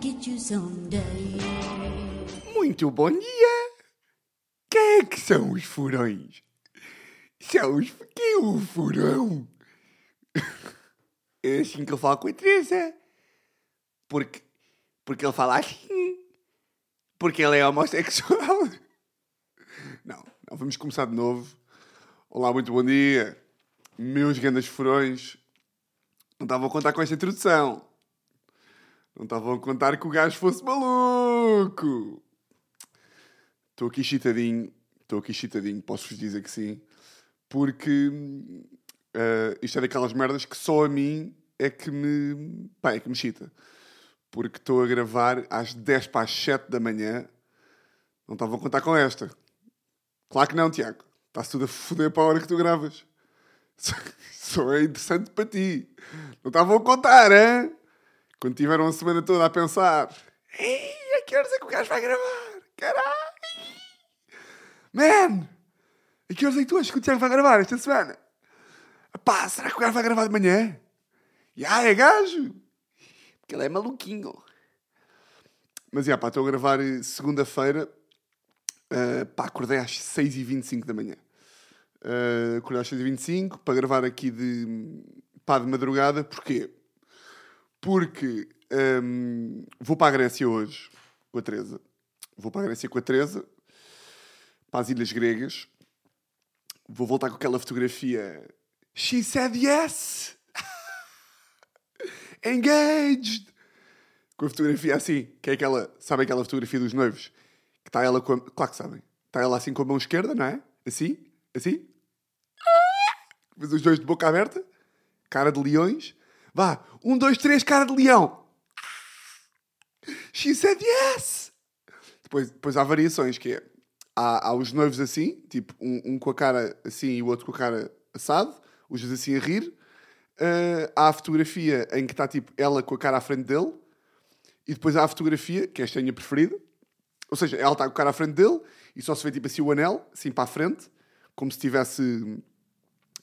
get you someday. Muito bom dia! Quem é que são os furões? São os... Quem é o furão? É assim que eu falo com a Teresa. Porque... Porque ele fala assim. Porque ele é homossexual. Não, não, vamos começar de novo. Olá, muito bom dia. Meus grandes furões. Não estavam a contar com esta introdução. Não estavam a contar que o gajo fosse maluco. Estou aqui chitadinho. Estou aqui chitadinho, posso-vos dizer que sim. Porque uh, isto é daquelas merdas que só a mim é que me. Pá, é que me chita. Porque estou a gravar às 10 para as 7 da manhã. Não estavam a contar com esta. Claro que não, Tiago. Está-se tudo a foder para a hora que tu gravas. Só é interessante para ti. Não estavam a contar, hein? Quando tiveram a semana toda a pensar. Ei, a que horas é que o gajo vai gravar? Caralho! Man! A que horas é que tu achas que o Tiago vai gravar esta semana? Pá, será que o gajo vai gravar de manhã? Já, é gajo! Porque ele é maluquinho. Mas, já, pá, estou a gravar segunda-feira. Uh, pá, acordei às 6h25 da manhã. Uh, acordei às 6h25 para gravar aqui de, pá, de madrugada. Porquê? Porque um, vou para a Grécia hoje com a Teresa. Vou para a Grécia com a Teresa, para as Ilhas Gregas. Vou voltar com aquela fotografia. She said yes! Engaged! Com a fotografia assim, que é aquela, sabem aquela fotografia dos noivos? Que está ela com a, Claro que sabem. Está ela assim com a mão esquerda, não é? Assim, assim. Mas os dois de boca aberta, cara de leões. Vá, um, dois, três, cara de leão. She said yes! Depois, depois há variações, que é... Há, há os noivos assim, tipo, um, um, com a cara assim e o outro com a cara assado, os dois assim a rir. Uh, há a fotografia em que está, tipo, ela com a cara à frente dele. E depois há a fotografia, que esta é a minha preferida. Ou seja, ela está com a cara à frente dele e só se vê, tipo, assim o anel, assim para a frente, como se tivesse...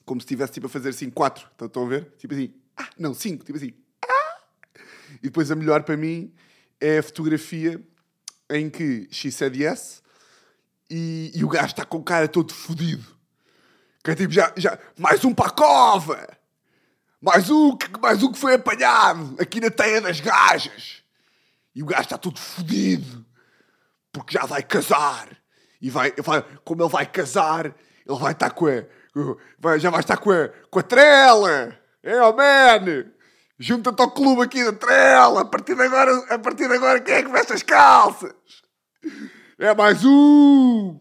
Como se tivesse, tipo, a fazer assim quatro. Estão a ver? Tipo assim, ah, não, cinco, tipo assim. Ah! E depois a melhor para mim é a fotografia em que she said yes e, e o gajo está com o cara todo fodido. Que é tipo, já, já, mais um para a cova! Mais um, que, mais um que foi apanhado aqui na teia das gajas! E o gajo está todo fodido porque já vai casar. E vai, vai, como ele vai casar, ele vai estar com a. Vai, já vai estar com a, com a trela! É, oh man! Junta-te ao clube aqui da trela! A partir de agora, a partir de agora quem é que veste as calças? É mais um!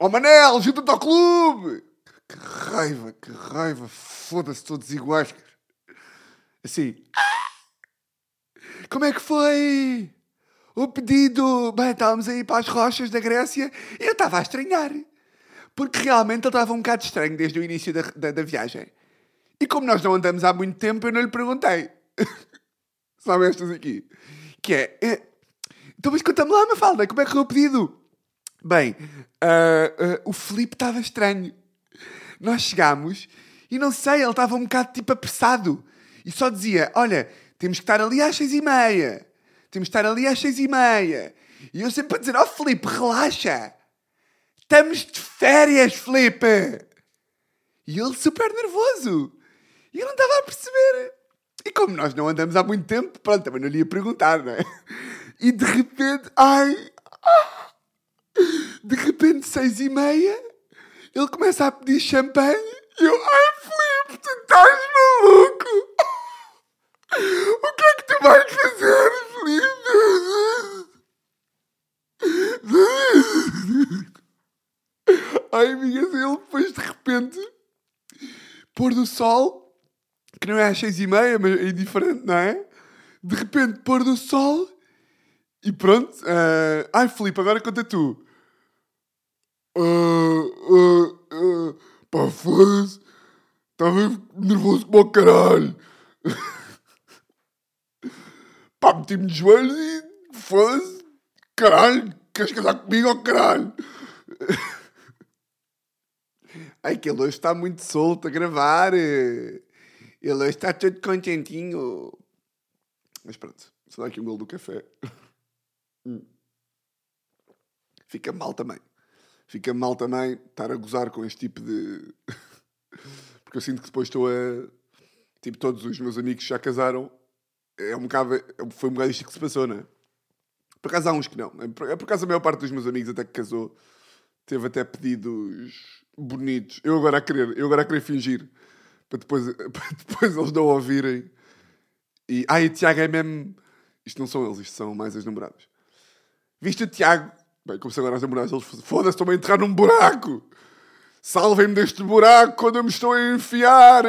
Oh Manel, junta-te ao clube! Que raiva, que raiva! Foda-se, todos iguais. Assim. Como é que foi? O pedido. Bem, estávamos aí para as rochas da Grécia e eu estava a estranhar. Porque realmente ele estava um bocado estranho desde o início da, da, da viagem. E como nós não andamos há muito tempo, eu não lhe perguntei. Sabe estas aqui? Que é. é então, mas conta-me lá, Mafalda, como é que foi o pedido? Bem, uh, uh, o Felipe estava estranho. Nós chegámos e não sei, ele estava um bocado tipo apressado. E só dizia: Olha, temos que estar ali às seis e meia. Temos que estar ali às seis e meia. E eu sempre a dizer: Ó oh, Felipe, relaxa. Estamos de férias, Felipe. E ele super nervoso. E eu não estava a perceber. E como nós não andamos há muito tempo, pronto, também não lhe ia perguntar, não é? E de repente, ai, de repente, seis e meia, ele começa a pedir champanhe e eu, ai Filipe, tu estás maluco? O que é que tu vais fazer, Filipe? Ai, amigas, ele depois de repente, pôr do sol, que não é às seis e meia, mas é indiferente, não é? De repente, pôr do sol e pronto. Uh... Ai, Filipe, agora conta tu. Uh, uh, uh, pá, foda-se. Estava nervoso como o caralho. pá, meti-me de joelhos e foda-se. Caralho, queres casar comigo ou oh, caralho? Ai, que ele hoje está muito solto a gravar. Ele hoje está todo contentinho. Mas pronto, Só dá aqui um golo do café. Hum. Fica mal também. Fica mal também estar a gozar com este tipo de. Porque eu sinto que depois estou a. Tipo, todos os meus amigos já casaram. É um bocado... Foi um bocado isto que se passou, não é? Por acaso há uns que não. É é por acaso a maior parte dos meus amigos até que casou teve até pedidos bonitos. Eu agora a querer, eu agora a querer fingir. Para depois, para depois eles não ouvirem. E, ai, Tiago é mesmo... Isto não são eles, isto são mais as namoradas. Viste o Tiago? Bem, como se agora as namoradas eles foda-se, estão a entrar num buraco. Salvem-me deste buraco quando eu me estou a enfiar.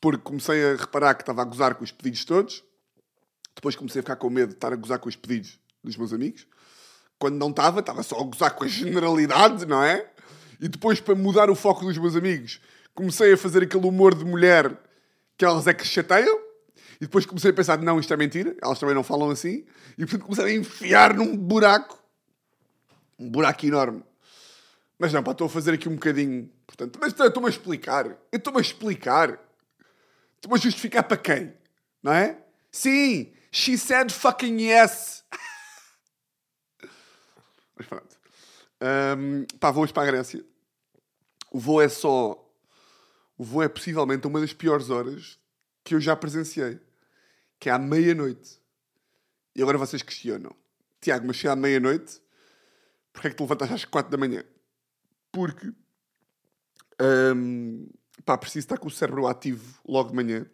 Porque comecei a reparar que estava a gozar com os pedidos todos. Depois comecei a ficar com medo de estar a gozar com os pedidos dos meus amigos. Quando não estava, estava só a gozar com a generalidade, não é? E depois, para mudar o foco dos meus amigos, comecei a fazer aquele humor de mulher que elas é que chateiam. E depois comecei a pensar, não, isto é mentira, elas também não falam assim. E portanto comecei a enfiar num buraco. Um buraco enorme. Mas não, pá, estou a fazer aqui um bocadinho. Portanto, mas estou-me a explicar. Eu estou-me a explicar. Estou-me a justificar para quem? Não é? Sim, she said fucking yes. mas pronto. Um, pá, vou hoje para a Grécia. O voo é só. O voo é possivelmente uma das piores horas que eu já presenciei que é à meia-noite. E agora vocês questionam. Tiago, mas se é à meia-noite, porquê é que te levantaste às quatro da manhã? Porque, hum, pá, preciso estar com o cérebro ativo logo de manhã.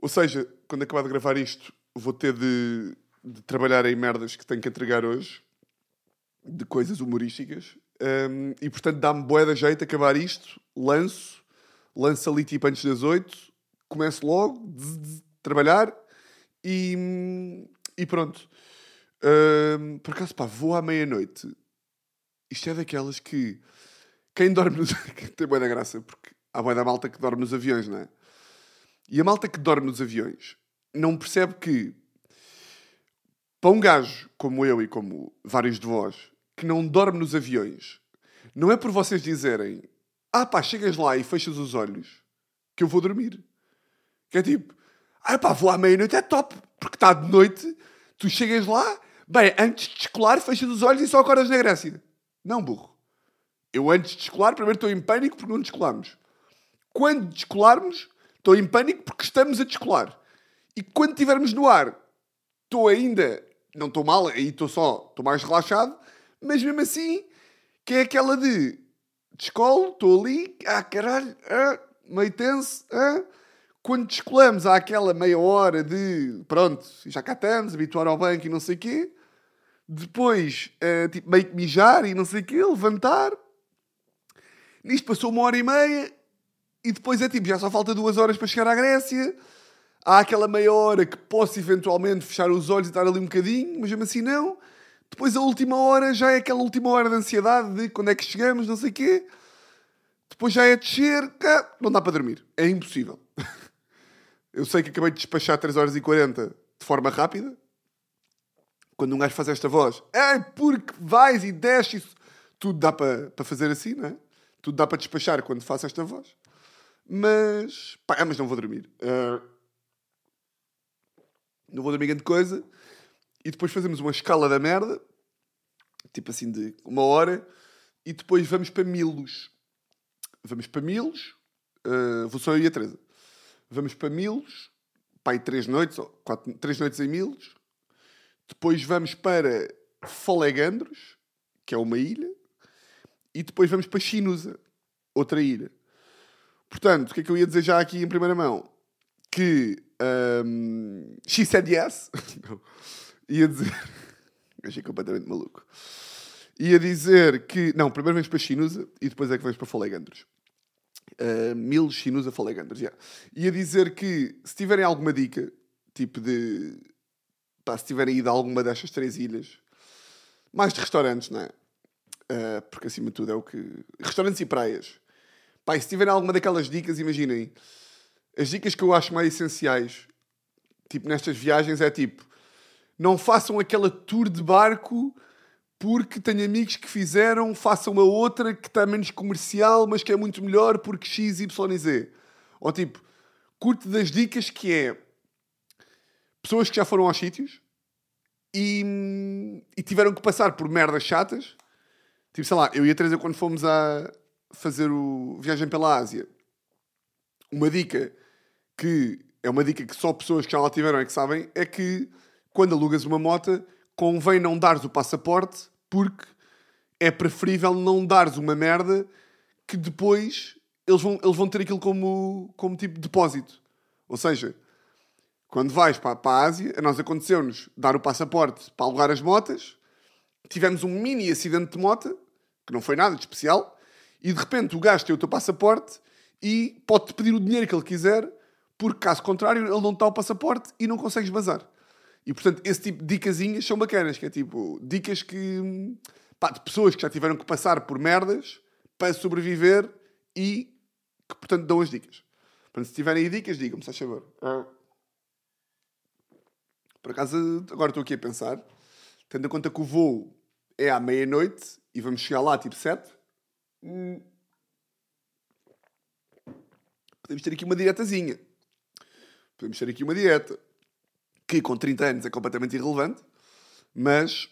Ou seja, quando acabar de gravar isto, vou ter de, de trabalhar em merdas que tenho que entregar hoje, de coisas humorísticas. Um, e portanto dá-me boé da jeito acabar isto, lanço, lanço ali tipo antes das oito, começo logo, trabalhar e, e pronto. Uh, por acaso, pá, vou à meia-noite. Isto é daquelas que quem dorme nos. tem boa da graça, porque há boa da malta que dorme nos aviões, não é? E a malta que dorme nos aviões não percebe que para um gajo como eu e como vários de vós que não dorme nos aviões, não é por vocês dizerem ah pá, chegas lá e fechas os olhos que eu vou dormir. Que é tipo, ah pá, vou à meia-noite, é top, porque está de noite, tu chegas lá, bem, antes de descolar, fechas os olhos e só acordas na Grécia. Não, burro. Eu antes de descolar, primeiro estou em pânico porque não descolamos. Quando descolarmos, estou em pânico porque estamos a descolar. E quando estivermos no ar, estou ainda, não estou mal, aí estou só, estou mais relaxado, mas mesmo assim, que é aquela de descolo, estou ali, ah caralho, ah, meio tenso, ah, quando descolamos há aquela meia hora de pronto, já cá estamos, habituar ao banco e não sei o quê. Depois, uh, tipo, meio que mijar e não sei o quê, levantar. Nisto passou uma hora e meia e depois é tipo, já só falta duas horas para chegar à Grécia. Há aquela meia hora que posso eventualmente fechar os olhos e estar ali um bocadinho, mas mesmo assim não. Depois a última hora já é aquela última hora de ansiedade de quando é que chegamos, não sei o quê. Depois já é descer, não dá para dormir. É impossível. Eu sei que acabei de despachar 3 horas e 40 de forma rápida. Quando um gajo faz esta voz, é porque vais e desces, tudo dá para, para fazer assim, não é? Tudo dá para despachar quando faço esta voz. Mas, pá, é, mas não vou dormir. Uh, não vou dormir grande coisa. E depois fazemos uma escala da merda, tipo assim de uma hora, e depois vamos para Milos. Vamos para Milos, uh, vou só eu e a Teresa. Vamos para Milos, pai, três noites, ou quatro, três noites em Milos. Depois vamos para Folegandros, que é uma ilha. E depois vamos para Chinusa, outra ilha. Portanto, o que é que eu ia dizer já aqui em primeira mão? Que um, she said yes. ia dizer. Achei completamente maluco. Ia dizer que. Não, primeiro vamos para Chinusa e depois é que vamos para Folegandros. Uh, mil chinos a faleganders, yeah. E a dizer que se tiverem alguma dica, tipo de. Pá, se tiverem ido a alguma destas três ilhas, mais de restaurantes, não é? Uh, porque acima de tudo é o que. Restaurantes e praias. Pá, e se tiverem alguma daquelas dicas, imaginem. As dicas que eu acho mais essenciais, tipo nestas viagens, é tipo: não façam aquela tour de barco porque tenho amigos que fizeram, façam uma outra que está menos comercial, mas que é muito melhor porque X, Y e Z. Ou tipo, curto das dicas que é pessoas que já foram aos sítios e, e tiveram que passar por merdas chatas. Tipo, sei lá, eu e a Teresa, quando fomos a fazer o viagem pela Ásia, uma dica que é uma dica que só pessoas que já lá tiveram é que sabem, é que quando alugas uma moto, convém não dares o passaporte, porque é preferível não dares uma merda que depois eles vão, eles vão ter aquilo como, como tipo de depósito. Ou seja, quando vais para, para a Ásia, a nós aconteceu-nos dar o passaporte para alugar as motas, tivemos um mini acidente de moto, que não foi nada de especial, e de repente o gajo tem o teu passaporte e pode-te pedir o dinheiro que ele quiser porque caso contrário ele não está o passaporte e não consegues bazar. E portanto, esse tipo de dicasinhas são bacanas, que é tipo, dicas que pá, de pessoas que já tiveram que passar por merdas para sobreviver e que portanto dão as dicas. Portanto, se tiverem aí dicas, digam-me, se favor. Ah. Por acaso, agora estou aqui a pensar, tendo em conta que o voo é à meia-noite e vamos chegar lá tipo sete, hum, podemos ter aqui uma diretazinha. Podemos ter aqui uma dieta que com 30 anos é completamente irrelevante, mas,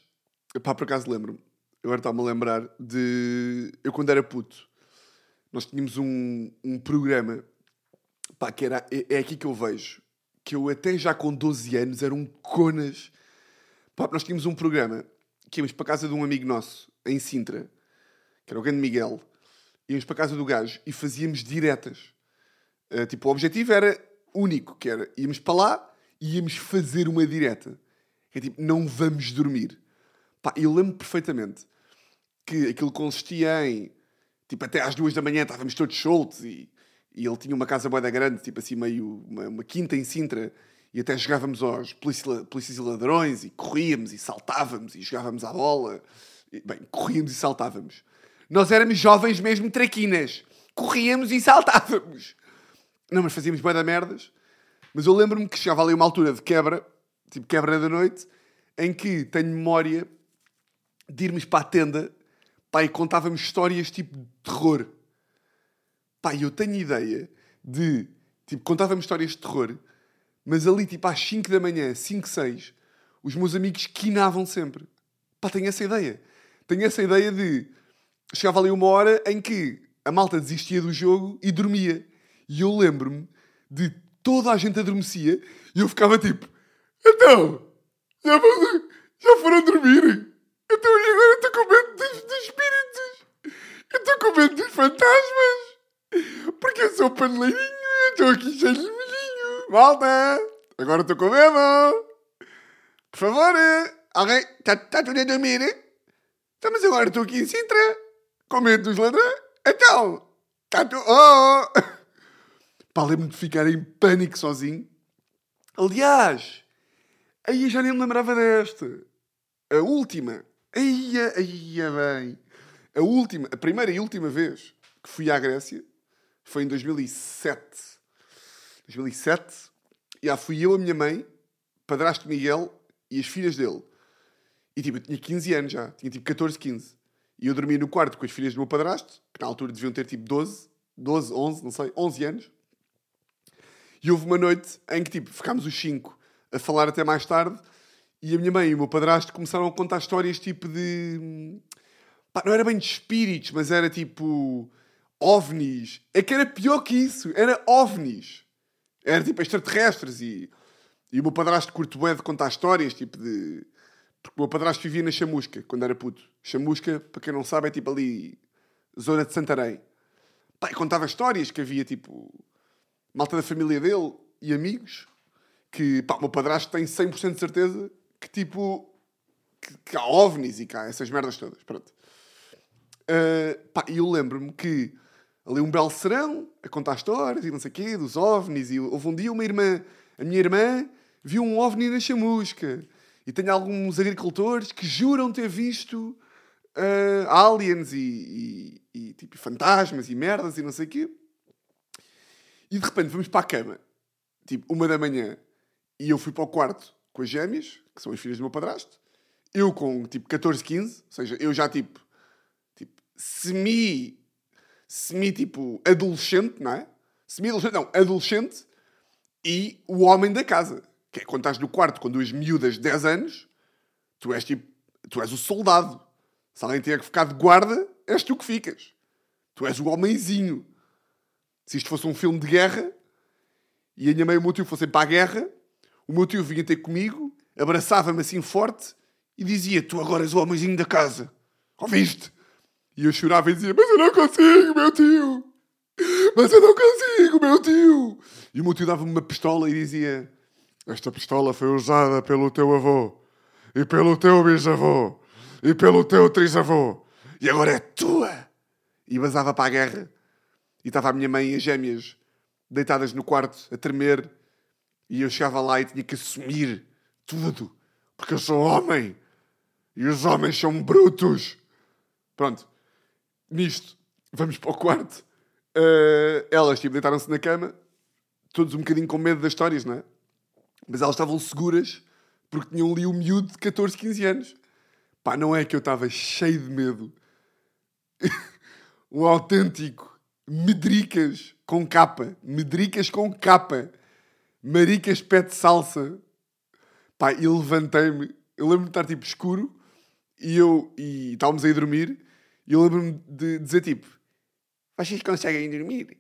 pá, por acaso lembro-me, agora está-me a lembrar de. Eu, quando era puto, nós tínhamos um, um programa, pá, que era. É, é aqui que eu vejo, que eu até já com 12 anos era um conas. Pá, nós tínhamos um programa que íamos para casa de um amigo nosso, em Sintra, que era o grande Miguel, íamos para casa do gajo e fazíamos diretas. Uh, tipo, o objetivo era único, que era íamos para lá íamos fazer uma direta. É tipo, não vamos dormir. Pá, eu lembro perfeitamente que aquilo consistia em tipo, até às duas da manhã estávamos todos soltos e, e ele tinha uma casa boa grande, tipo assim, meio uma, uma, quinta em Sintra, e até jogávamos aos polícias e ladrões e corríamos e saltávamos e jogávamos à bola. E, bem, corríamos e saltávamos. Nós éramos jovens mesmo traquinas. Corríamos e saltávamos. Não, mas fazíamos bué da merdas. Mas eu lembro-me que chegava ali uma altura de quebra, tipo quebra da noite, em que tenho memória de irmos para a tenda pá, e contávamos histórias tipo de terror. Pá, eu tenho ideia de, tipo, contávamos histórias de terror, mas ali tipo às 5 da manhã, 5, 6, os meus amigos quinavam sempre. Pá, tenho essa ideia. Tenho essa ideia de... Chegava ali uma hora em que a malta desistia do jogo e dormia. E eu lembro-me de toda a gente adormecia e eu ficava tipo: Então, já, já foram dormir? Então agora estou com medo dos, dos espíritos? Eu estou com medo dos fantasmas? Porque eu sou paneleirinho, eu estou aqui cheio de milhinho. Malta, agora estou com medo. Por favor, alguém está tá tudo a dormir? Então, mas agora estou aqui em Sintra, com medo dos ladrões. Então, está tudo. Oh! Pá, lembro-me de ficar em pânico sozinho. Aliás, aí já nem me lembrava desta. A última. Aí, aí, bem. A última, a primeira e última vez que fui à Grécia foi em 2007. 2007. E já fui eu, a minha mãe, padrasto Miguel e as filhas dele. E tipo, eu tinha 15 anos já. Tinha tipo 14, 15. E eu dormia no quarto com as filhas do meu padrasto, que na altura deviam ter tipo 12, 12, 11, não sei, 11 anos. E houve uma noite em que, tipo, ficámos os cinco a falar até mais tarde e a minha mãe e o meu padrasto começaram a contar histórias, tipo, de... Pá, não era bem de espíritos, mas era, tipo, ovnis. É que era pior que isso. Era ovnis. Era, tipo, extraterrestres e... E o meu padrasto curto bué de contar histórias, tipo, de... Porque o meu padrasto vivia na Chamusca, quando era puto. Chamusca, para quem não sabe, é, tipo, ali... Zona de Santarém. E contava histórias que havia, tipo malta da família dele e amigos, que pá, o meu padrasto tem 100% de certeza que tipo. Que, que há ovnis e cá, essas merdas todas. Pronto. Uh, e eu lembro-me que ali um belo serão a contar histórias e não sei o quê, dos ovnis. E houve um dia uma irmã, a minha irmã, viu um ovni na chamusca. E tenho alguns agricultores que juram ter visto uh, aliens e, e, e, tipo, fantasmas e merdas e não sei o quê. E de repente vamos para a cama, tipo, uma da manhã, e eu fui para o quarto com as gêmeas, que são as filhas do meu padrasto, eu com tipo 14, 15, ou seja, eu já tipo, tipo semi, semi tipo adolescente, não é? Semi adolescente, não, adolescente, e o homem da casa, Que é quando estás no quarto com duas miúdas de 10 anos, tu és tipo, tu és o soldado. Se alguém tiver que ficar de guarda, és tu que ficas. Tu és o homenzinho. Se isto fosse um filme de guerra e a minha mãe e o meu tio fossem para a guerra, o meu tio vinha ter comigo, abraçava-me assim forte e dizia: Tu agora és o homenzinho da casa. Ouviste? E eu chorava e dizia: Mas eu não consigo, meu tio! Mas eu não consigo, meu tio! E o meu tio dava-me uma pistola e dizia: Esta pistola foi usada pelo teu avô, e pelo teu bisavô, e pelo teu trisavô, e agora é tua! E vazava para a guerra. E estava a minha mãe e as gêmeas deitadas no quarto a tremer. E eu chegava lá e tinha que assumir tudo, porque eu sou homem e os homens são brutos. Pronto, nisto, vamos para o quarto. Uh, elas tipo, deitaram-se na cama, todos um bocadinho com medo das histórias, não é? Mas elas estavam seguras porque tinham ali um miúdo de 14, 15 anos. Pá, não é que eu estava cheio de medo. um autêntico medricas com capa. Medricas com capa. Maricas pé de salsa. Pá, e levantei-me. Eu lembro-me de estar tipo escuro e eu e estávamos aí a dormir e eu lembro-me de dizer tipo: Vocês conseguem dormir?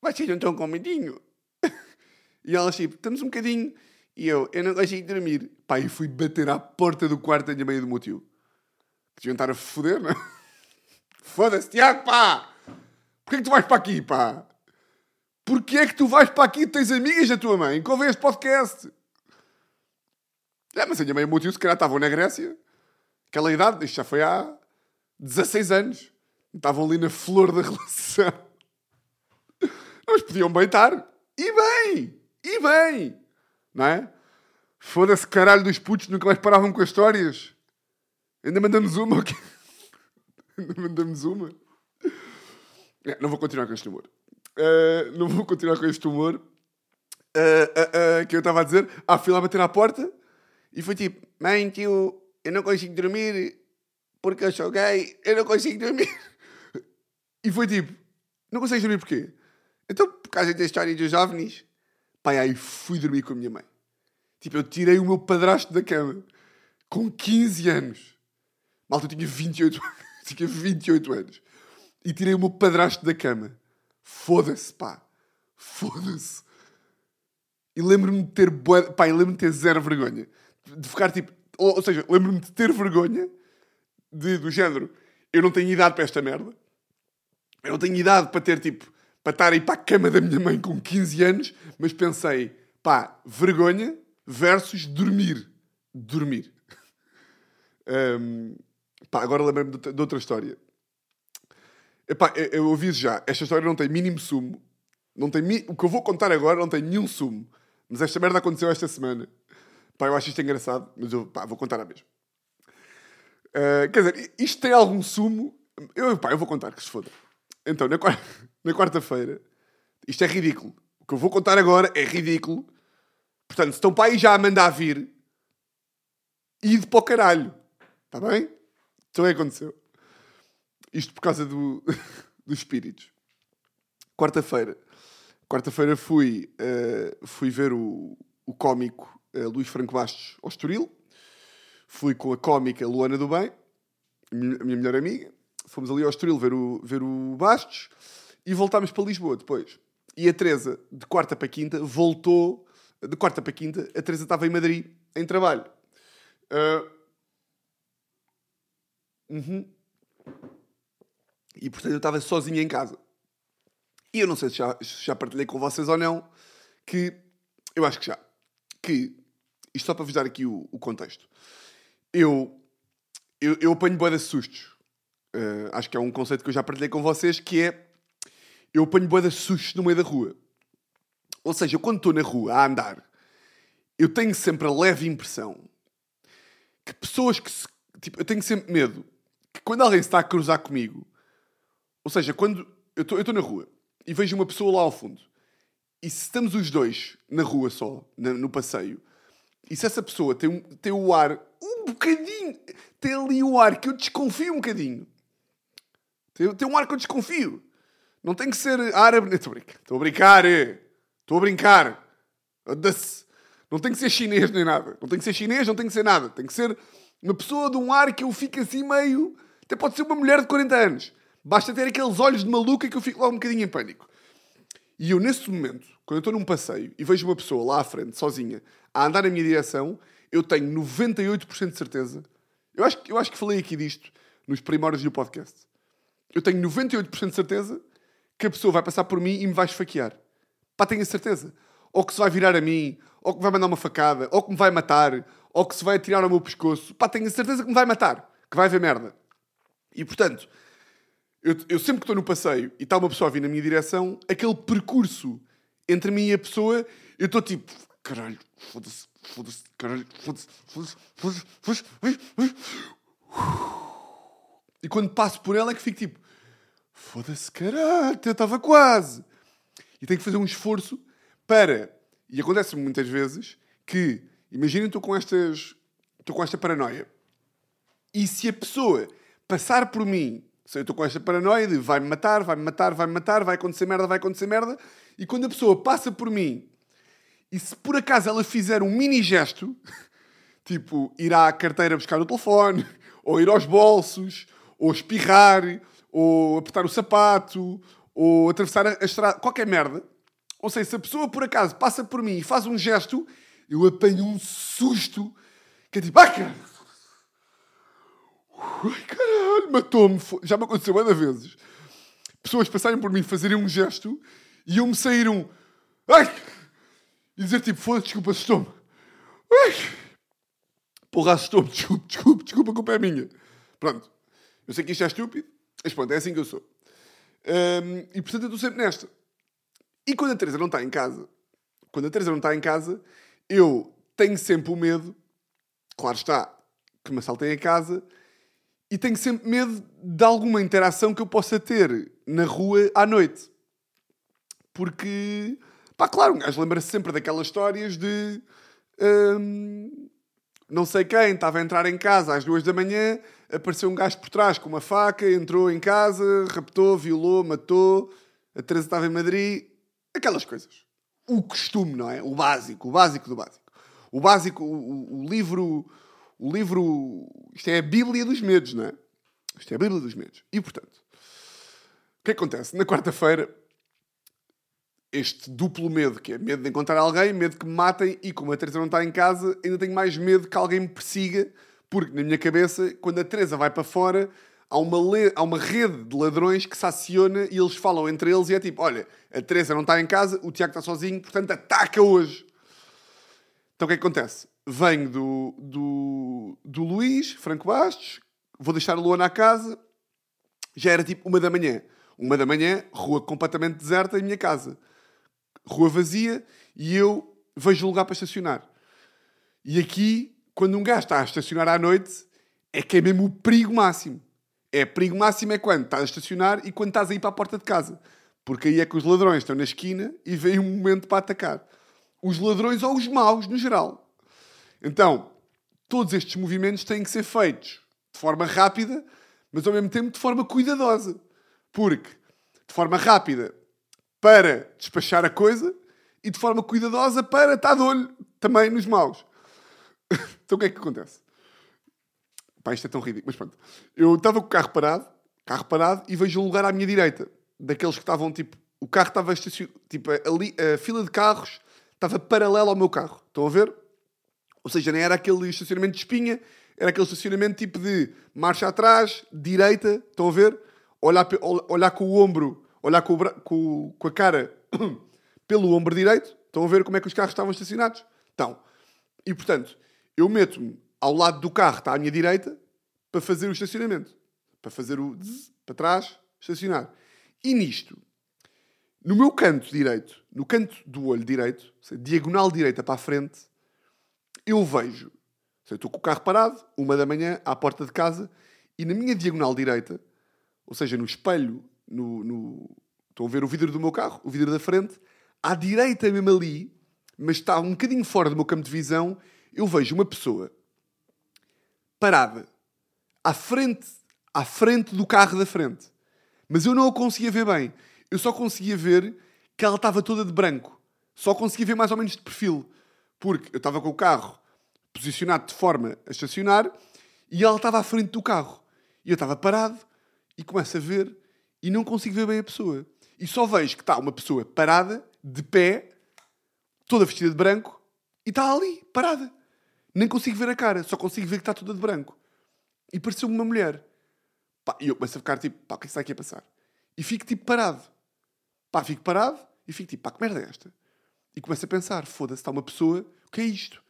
Vocês não estão com medinho? e elas tipo: Estamos um bocadinho. E eu: Eu não consigo dormir. Pá, e fui bater à porta do quarto da minha mãe do meu tio. Que deviam estar a foder, não é? Foda-se, Tiago, pá! Porquê que tu vais para aqui, pá? Porquê é que tu vais para aqui e tens amigas da tua mãe? Convém este podcast. É, mas a minha mãe e o meu tio se calhar estavam na Grécia. Aquela idade, isto já foi há 16 anos. Estavam ali na flor da relação. Mas podiam bem estar. E bem! E bem! Não é? Foda-se caralho dos putos, nunca mais paravam com as histórias. Ainda mandamos uma. Ainda mandamos uma. É, não vou continuar com este humor. Uh, não vou continuar com este humor. Uh, uh, que eu estava a dizer. Ah, fui lá bater à porta e foi tipo: Mãe, tio, eu não consigo dormir porque eu sou gay, eu não consigo dormir. E foi tipo: Não consegues dormir porquê? Então, por causa da história dos OVNIs. Pai, aí fui dormir com a minha mãe. Tipo, eu tirei o meu padrasto da cama com 15 anos. Malta, eu tinha 28 anos. tinha 28 anos. E tirei o meu padrasto da cama. Foda-se, pá. Foda-se. E lembro-me de ter... Pá, lembro-me de ter zero vergonha. De ficar tipo... Ou, seja, lembro-me de ter vergonha de, do género. Eu não tenho idade para esta merda. Eu não tenho idade para ter tipo. Para estar aí para a cama da minha mãe com 15 anos. Mas pensei, pá, vergonha versus dormir. Dormir. um, pá, agora lembro-me de, outra história. Epá, eu, eu aviso já, esta história não tem mínimo sumo. Não tem, o que eu vou contar agora não tem nenhum sumo. Mas esta merda aconteceu esta semana. Pá, eu acho isto engraçado, mas eu pá, vou contar a mesma. Uh, quer dizer, isto tem algum sumo. Eu, pá, eu vou contar, que se foda. Então, na, na quarta-feira, isto é ridículo. O que eu vou contar agora é ridículo. Portanto, se estão para aí já a mandar vir, ide para o caralho. Está bem? Então é que aconteceu. Isto por causa do, dos espíritos. Quarta-feira. Quarta-feira fui, uh, fui ver o, o cómico uh, Luís Franco Bastos ao Estoril. Fui com a cómica Luana do Bem, a minha melhor amiga. Fomos ali ao Estoril ver o, ver o Bastos e voltámos para Lisboa depois. E a Teresa, de quarta para quinta, voltou. De quarta para quinta, a Teresa estava em Madrid, em trabalho. Uh... Uhum. E portanto eu estava sozinho em casa. E eu não sei se já, se já partilhei com vocês ou não, que eu acho que já. Que, isto só para vos dar aqui o, o contexto eu, eu, eu apanho boa de sustos. Uh, acho que é um conceito que eu já partilhei com vocês, que é eu apanho boa de sustos no meio da rua. Ou seja, quando estou na rua a andar, eu tenho sempre a leve impressão que pessoas que se, tipo, eu tenho sempre medo que quando alguém está a cruzar comigo, ou seja, quando eu estou na rua e vejo uma pessoa lá ao fundo, e se estamos os dois na rua só, na, no passeio, e se essa pessoa tem, tem o ar um bocadinho. Tem ali o ar que eu desconfio um bocadinho. Tem, tem um ar que eu desconfio. Não tem que ser árabe. Estou a brincar. Estou a brincar. Estou a brincar. Não tem que ser chinês nem nada. Não tem que ser chinês, não tem que ser nada. Tem que ser uma pessoa de um ar que eu fico assim meio. Até pode ser uma mulher de 40 anos. Basta ter aqueles olhos de maluca que eu fico lá um bocadinho em pânico. E eu, nesse momento, quando eu estou num passeio e vejo uma pessoa lá à frente, sozinha, a andar na minha direção, eu tenho 98% de certeza. Eu acho, eu acho que falei aqui disto nos primórdios do podcast. Eu tenho 98% de certeza que a pessoa vai passar por mim e me vai esfaquear. Pá, tenho a certeza. Ou que se vai virar a mim, ou que me vai mandar uma facada, ou que me vai matar, ou que se vai atirar ao meu pescoço. Pá, tenho a certeza que me vai matar, que vai haver merda. E portanto, eu, eu sempre que estou no passeio e está uma pessoa a vir na minha direção, aquele percurso entre mim e a pessoa, eu estou tipo, caralho, foda-se, foda-se, caralho, foda-se, foda-se, foda-se, foda-se. E quando passo por ela é que fico tipo, foda-se, caralho, eu estava quase. E tenho que fazer um esforço para. E acontece muitas vezes que, imaginem, estou com estas. Estou com esta paranoia. E se a pessoa passar por mim, eu estou com esta paranoia de vai-me matar, vai-me matar, vai-me matar, vai acontecer merda, vai acontecer merda, e quando a pessoa passa por mim, e se por acaso ela fizer um mini gesto, tipo ir à carteira buscar o telefone, ou ir aos bolsos, ou espirrar, ou apertar o sapato, ou atravessar a estrada, qualquer merda. Ou seja, se a pessoa por acaso passa por mim e faz um gesto, eu apanho um susto que é tipo, caralho, ai caralho, matou-me. Já me aconteceu várias vezes. Pessoas passarem por mim fazerem um gesto e eu me sair um, ai, e dizer tipo, foda-se, desculpa, assustou-me. Ai, porra, assustou-me, desculpa, desculpa, desculpa, a culpa é minha. Pronto. Eu sei que isto é estúpido, mas pronto, é assim que eu sou. Hum, e portanto eu estou sempre nesta. E quando a Teresa não está em casa, quando a Teresa não está em casa, eu tenho sempre o medo, claro está, que me assaltem a casa, e tenho sempre medo de alguma interação que eu possa ter na rua à noite. Porque, pá, claro, um gajo lembra-se sempre daquelas histórias de. hum, não sei quem estava a entrar em casa às duas da manhã, apareceu um gajo por trás com uma faca, entrou em casa, raptou, violou, matou. A Teresa estava em Madrid. Aquelas coisas. O costume, não é? O básico, o básico do básico. O básico, o, o- o livro. O livro. Isto é a Bíblia dos medos, não é? Isto é a Bíblia dos medos. E portanto, o que acontece? Na quarta-feira, este duplo medo, que é medo de encontrar alguém, medo que me matem, e como a Teresa não está em casa, ainda tenho mais medo que alguém me persiga, porque na minha cabeça, quando a Teresa vai para fora, há uma, le- há uma rede de ladrões que se aciona e eles falam entre eles e é tipo, olha, a Teresa não está em casa, o Tiago está sozinho, portanto ataca hoje. Então o que é que acontece? Venho do, do, do Luís, Franco Bastos, vou deixar a Luana à casa, já era tipo uma da manhã. Uma da manhã, rua completamente deserta em minha casa. Rua vazia e eu vejo lugar para estacionar. E aqui, quando um gajo está a estacionar à noite, é que é mesmo o perigo máximo. É perigo máximo é quando estás a estacionar e quando estás a ir para a porta de casa. Porque aí é que os ladrões estão na esquina e vem um momento para atacar. Os ladrões ou os maus, no geral. Então, todos estes movimentos têm que ser feitos de forma rápida, mas ao mesmo tempo de forma cuidadosa. Porque, de forma rápida, para despachar a coisa e de forma cuidadosa para estar de olho também nos maus. então o que é que acontece? Pá, isto é tão ridículo, mas pronto. Eu estava com o carro parado, carro parado, e vejo um lugar à minha direita. Daqueles que estavam, tipo... O carro estava estacionado... Tipo, ali, a fila de carros estava paralela ao meu carro. Estão a ver? Ou seja, nem era aquele estacionamento de espinha, era aquele estacionamento tipo de marcha atrás, direita, estão a ver? Olhar, olhar com o ombro, olhar com, o com, com a cara pelo ombro direito, estão a ver como é que os carros estavam estacionados? Estão. E portanto, eu meto-me ao lado do carro, está à minha direita, para fazer o estacionamento. Para fazer o zzz, para trás, estacionar. E nisto, no meu canto direito, no canto do olho direito, diagonal direita para a frente, eu vejo. Estou com o carro parado, uma da manhã, à porta de casa, e na minha diagonal direita, ou seja, no espelho, no, no- estão a ver o vidro do meu carro, o vidro da frente, à direita mesmo ali, mas está um bocadinho fora do meu campo de visão, eu vejo uma pessoa parada à frente, à frente do carro da frente. Mas eu não a conseguia ver bem. Eu só conseguia ver que ela estava toda de branco. Só conseguia ver mais ou menos de perfil. Porque eu estava com o carro posicionado de forma a estacionar e ela estava à frente do carro. E eu estava parado e começo a ver e não consigo ver bem a pessoa. E só vejo que está uma pessoa parada, de pé, toda vestida de branco, e está ali, parada. Nem consigo ver a cara, só consigo ver que está toda de branco. E pareceu-me uma mulher. Pá, e eu começo a ficar tipo, pá, o que é que está aqui a passar? E fico tipo parado. Pá, fico parado e fico tipo, pá, que merda é esta? E começo a pensar, foda-se, está uma pessoa, o que é isto?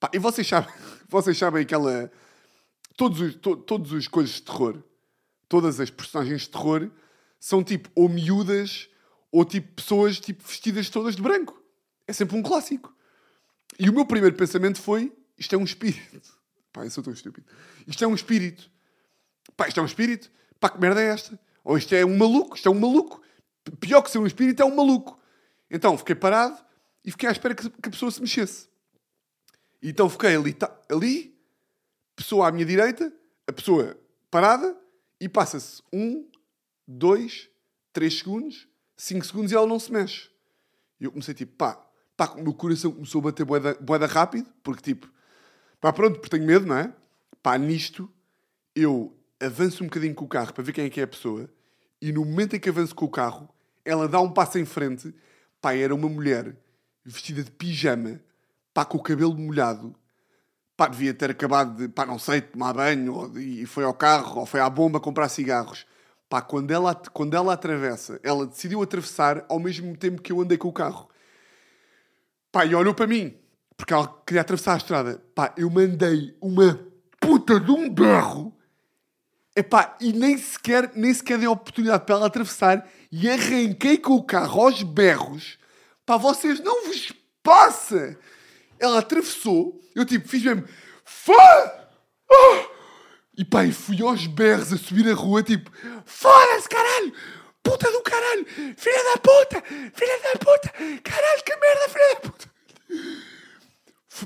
Pá, e vocês sabem, vocês sabem aquela. Todos os, to, todos os coisas de terror, todas as personagens de terror são tipo ou miúdas ou tipo pessoas tipo vestidas todas de branco. É sempre um clássico. E o meu primeiro pensamento foi: isto é um espírito. Pá, eu sou tão estúpido. Isto é um espírito. Pá, isto é um espírito. Pá, que merda é esta? Ou isto é um maluco, isto é um maluco. Pior que ser um espírito é um maluco. Então fiquei parado e fiquei à espera que, que a pessoa se mexesse. E então fiquei ali, tá, ali, pessoa à minha direita, a pessoa parada, e passa-se um, dois, três segundos, cinco segundos e ela não se mexe. E eu comecei tipo, pá, pá, o meu coração começou a bater boeda, boeda rápido, porque tipo, pá, pronto, porque tenho medo, não é? Pá, nisto, eu avanço um bocadinho com o carro para ver quem é que é a pessoa, e no momento em que avanço com o carro, ela dá um passo em frente, pá, era uma mulher vestida de pijama, pá, com o cabelo molhado, pá, devia ter acabado de, pá, não sei, tomar banho, ou, e foi ao carro, ou foi à bomba comprar cigarros. Pá, quando ela, quando ela atravessa, ela decidiu atravessar ao mesmo tempo que eu andei com o carro. Pá, e olhou para mim, porque ela queria atravessar a estrada. Pá, eu mandei uma puta de um berro. Epá, e nem sequer, nem sequer dei a oportunidade para ela atravessar e arranquei com o carro aos berros. Pá, vocês não vos passa! Ela atravessou, eu tipo, fiz mesmo. Foda! Oh! E pá, e fui aos berros a subir a rua, tipo, foda-se, caralho! Puta do caralho! Filha da puta! Filha da puta! Caralho, que merda, filha da puta!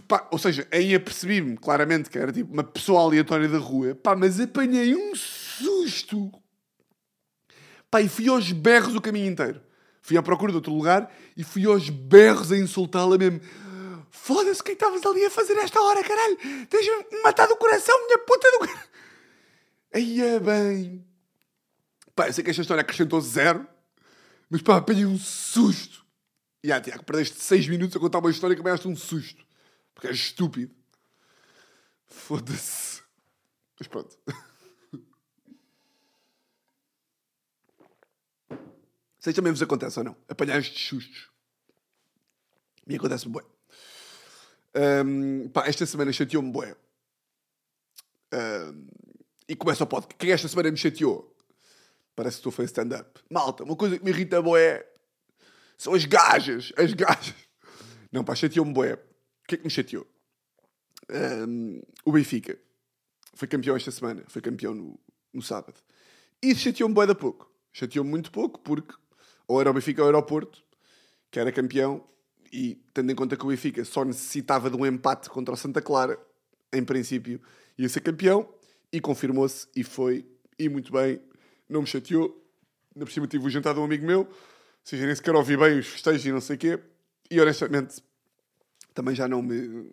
Pá, ou seja, aí apercebi-me claramente que era tipo uma pessoa aleatória da rua, pá, mas apanhei um susto. Pá, e fui aos berros o caminho inteiro. Fui à procura de outro lugar e fui aos berros a insultá-la mesmo. Foda-se, o que é estavas ali a fazer esta hora, caralho? Tens-me matado o coração, minha puta do. Aí é bem. Pá, eu sei que esta história acrescentou zero, mas pá, apanhei um susto. E ah, Tiago, perdeste seis minutos a contar uma história que apanhaste um susto. Porque és estúpido. Foda-se. Mas pronto. Sei também vos acontece ou não. Apanhar estes sustos. Me acontece-me bué. Um, pá, esta semana chateou-me bué. Um, e começa o podcast. Quem esta semana me chateou? Parece que estou a fazer stand-up. Malta, uma coisa que me irrita bué são as gajas. As gajas. Não, pá, chateou-me bué. O que é que me chateou? Um, o Benfica. Foi campeão esta semana. Foi campeão no, no sábado. E isso chateou-me bué da pouco. Chateou-me muito pouco porque ou era o Benfica ou era o Porto, que era campeão, e tendo em conta que o Benfica só necessitava de um empate contra o Santa Clara, em princípio ia ser campeão, e confirmou-se, e foi, e muito bem, não me chateou. Na por cima tive o jantar de um amigo meu, ou seja, nem sequer ouvi bem os festejos e não sei o quê, e honestamente também já não me,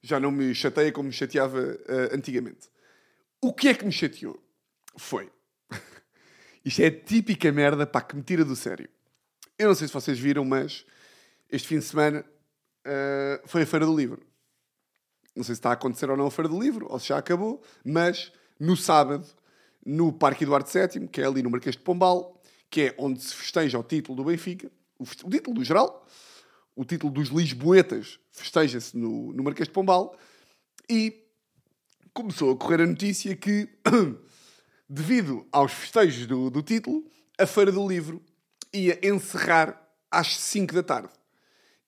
já não me chateia como me chateava uh, antigamente. O que é que me chateou? Foi isto é típica merda pá, que me tira do sério. Eu não sei se vocês viram, mas este fim de semana uh, foi a Feira do Livro. Não sei se está a acontecer ou não a Feira do Livro, ou se já acabou, mas no sábado, no Parque Eduardo VII, que é ali no Marquês de Pombal, que é onde se festeja o título do Benfica, o, o título do geral, o título dos Lisboetas festeja-se no, no Marquês de Pombal, e começou a correr a notícia que devido aos festejos do, do título, a Feira do Livro ia encerrar às 5 da tarde.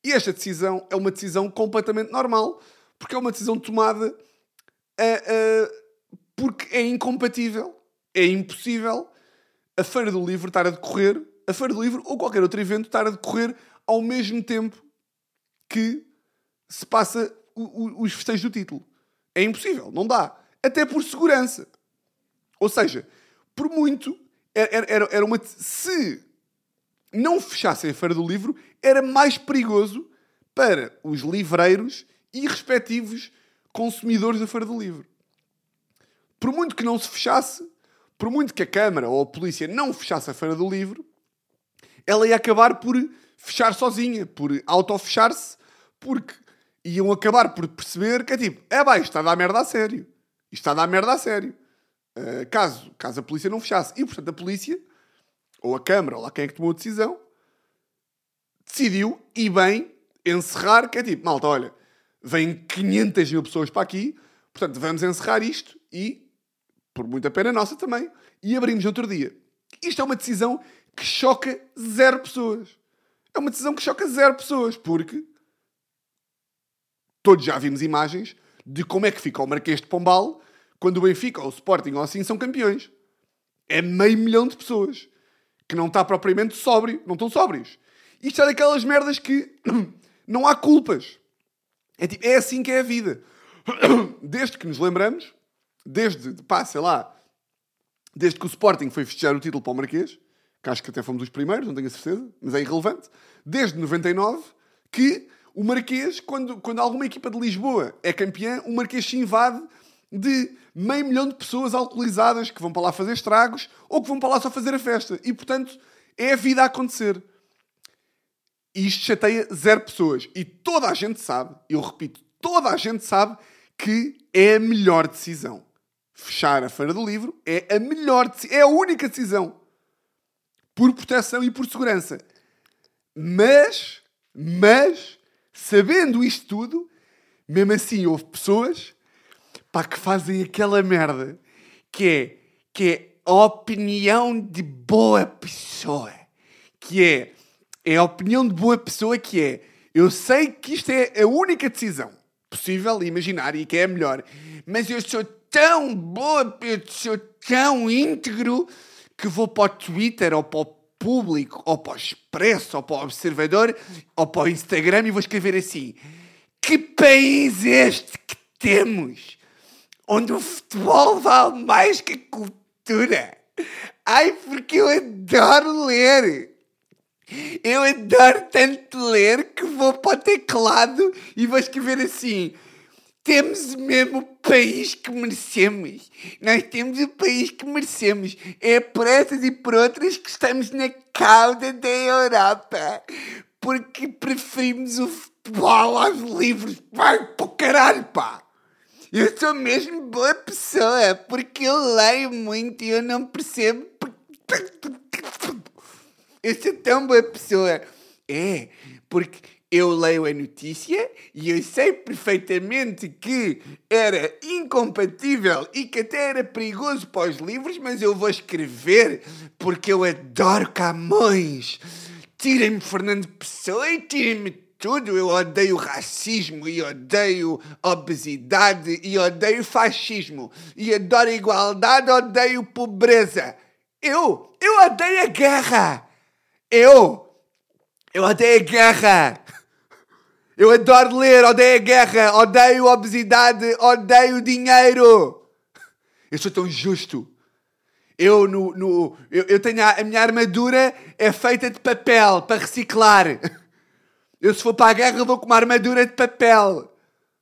E esta decisão é uma decisão completamente normal, porque é uma decisão tomada uh, uh, porque é incompatível, é impossível a Feira do Livro estar a decorrer, a Feira do Livro ou qualquer outro evento estar a decorrer ao mesmo tempo que se passa o, o, os festejos do título. É impossível, não dá. Até por segurança. Ou seja, por muito, era, era, era uma. Se não fechassem a Feira do Livro, era mais perigoso para os livreiros e respectivos consumidores da Feira do Livro. Por muito que não se fechasse, por muito que a Câmara ou a Polícia não fechasse a Feira do Livro, ela ia acabar por fechar sozinha, por auto-fechar-se, porque iam acabar por perceber que é tipo, é bem, isto está a dar merda a sério. Isto está a dar merda a sério. Uh, caso, caso a polícia não fechasse. E, portanto, a polícia, ou a Câmara, ou lá quem é que tomou a decisão, decidiu, e bem, encerrar, que é tipo, malta, olha, vêm 500 mil pessoas para aqui, portanto, vamos encerrar isto e, por muita pena nossa também, e abrimos outro dia. Isto é uma decisão que choca zero pessoas. É uma decisão que choca zero pessoas, porque todos já vimos imagens de como é que fica o Marquês de Pombal quando o Benfica ou o Sporting ou assim são campeões. É meio milhão de pessoas que não está propriamente sóbrio, não estão sóbrios. Isto é daquelas merdas que não há culpas. É, tipo, é assim que é a vida. Desde que nos lembramos, desde, pá, sei lá, desde que o Sporting foi festejar o título para o Marquês, que acho que até fomos os primeiros, não tenho a certeza, mas é irrelevante, desde 99, que o Marquês, quando, quando alguma equipa de Lisboa é campeã, o Marquês se invade de meio milhão de pessoas alcoolizadas que vão para lá fazer estragos ou que vão para lá só fazer a festa. E, portanto, é a vida a acontecer. E isto chateia zero pessoas. E toda a gente sabe, eu repito, toda a gente sabe que é a melhor decisão. Fechar a Feira do Livro é a melhor é a única decisão. Por proteção e por segurança. Mas, mas, sabendo isto tudo, mesmo assim houve pessoas pá, que fazem aquela merda que é, que é a opinião de boa pessoa. Que é, é a opinião de boa pessoa que é, eu sei que isto é a única decisão possível, imaginária e que é a melhor, mas eu sou tão boa, eu sou tão íntegro que vou para o Twitter ou para o público, ou para o Expresso, ou para o Observador, ou para o Instagram e vou escrever assim: Que país é este que temos? Onde o futebol vale mais que a cultura. Ai, porque eu adoro ler. Eu adoro tanto ler que vou para o teclado e vou escrever assim: temos mesmo o país que merecemos. Nós temos o país que merecemos. É por essas e por outras que estamos na cauda da Europa. Porque preferimos o futebol aos livros. Vai para o caralho, pá! Eu sou mesmo boa pessoa, porque eu leio muito e eu não percebo. Eu sou tão boa pessoa. É, porque eu leio a notícia e eu sei perfeitamente que era incompatível e que até era perigoso para os livros, mas eu vou escrever porque eu adoro Camões. Tirem-me Fernando Pessoa e tirem-me tudo. Eu odeio racismo e odeio obesidade e odeio fascismo. E adoro igualdade, odeio pobreza. Eu, eu odeio a guerra. Eu, eu odeio a guerra. Eu adoro ler, odeio a guerra, odeio obesidade, odeio dinheiro. Eu sou tão justo. Eu, no, no, eu, eu tenho a, a minha armadura é feita de papel para reciclar. Eu, se for para a guerra, vou com uma armadura de papel.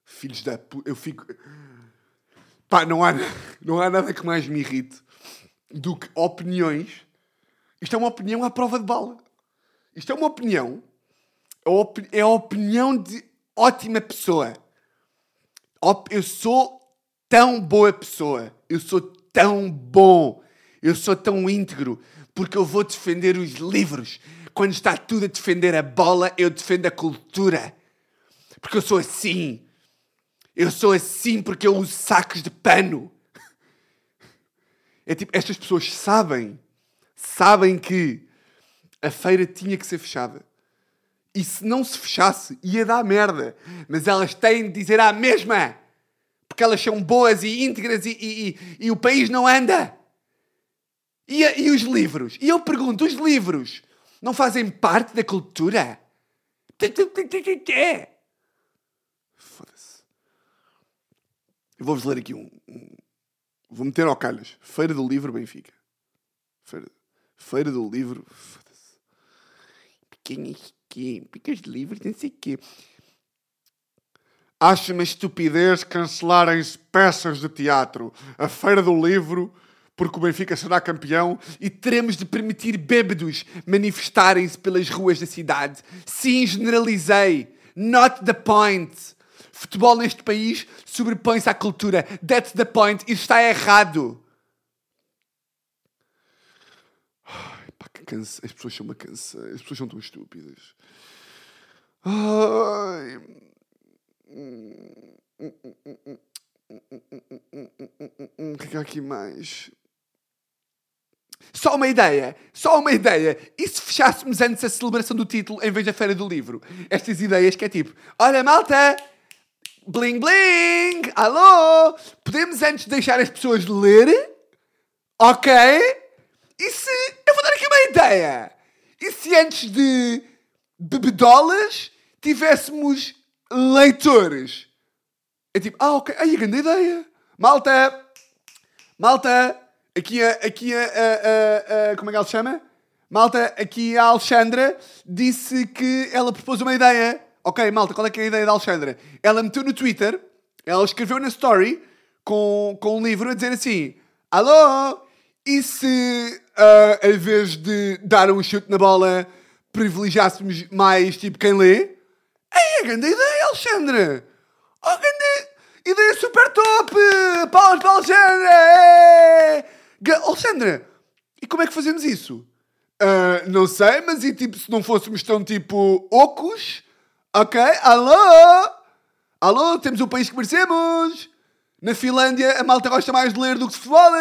Filhos da puta. Eu fico. Pá, não há, não há nada que mais me irrite do que opiniões. Isto é uma opinião à prova de bala. Isto é uma opinião. É a opinião de ótima pessoa. Eu sou tão boa pessoa. Eu sou tão bom. Eu sou tão íntegro. Porque eu vou defender os livros quando está tudo a defender a bola, eu defendo a cultura. Porque eu sou assim. Eu sou assim porque eu uso sacos de pano. É tipo, estas pessoas sabem, sabem que a feira tinha que ser fechada. E se não se fechasse, ia dar merda. Mas elas têm de dizer a mesma. Porque elas são boas e íntegras e, e, e, e o país não anda. E, e os livros? E eu pergunto, os livros não fazem parte da cultura? Foda-se. Eu vou-vos ler aqui um, um, Vou meter ao calhas. Feira do Livro Benfica. Feira, Feira do Livro. Foda-se. Pequenas que. Pequenos livros, não sei o quê. Acho uma estupidez cancelarem-se peças de teatro. A Feira do Livro, porque o Benfica será campeão e teremos de permitir bêbados manifestarem-se pelas ruas da cidade. Sim, generalizei. Not the point. Futebol neste país sobrepõe-se à cultura. That's the point. Isso está errado. Ai, pá, que cansa. As pessoas são uma cansa. As pessoas são tão estúpidas. Ai. O que é que há aqui mais? Só uma ideia, só uma ideia. E se fechássemos antes a celebração do título em vez da Feira do Livro? Estas ideias que é tipo, olha malta, bling bling, alô, podemos antes deixar as pessoas ler? Ok? E se, eu vou dar aqui uma ideia. E se antes de bebedolas tivéssemos leitores? É tipo, ah ok, aí a grande ideia. Malta, malta, aqui a, aqui a, a, a, a, como é que ela se chama? Malta, aqui a Alexandra disse que ela propôs uma ideia. Ok, malta, qual é que é a ideia da Alexandra? Ela meteu no Twitter, ela escreveu na story com, com um livro a dizer assim: Alô, e se uh, em vez de dar um chute na bola privilegiássemos mais tipo quem lê? Ei, a grande ideia, Alexandra! Oh, grande ideia super top! Palmas para a Alexandra! Alexandra, e como é que fazemos isso? Uh, não sei, mas e tipo, se não fôssemos tão tipo ocos? Ok, alô? Alô, temos o país que merecemos! Na Finlândia a malta gosta mais de ler do que de futebol!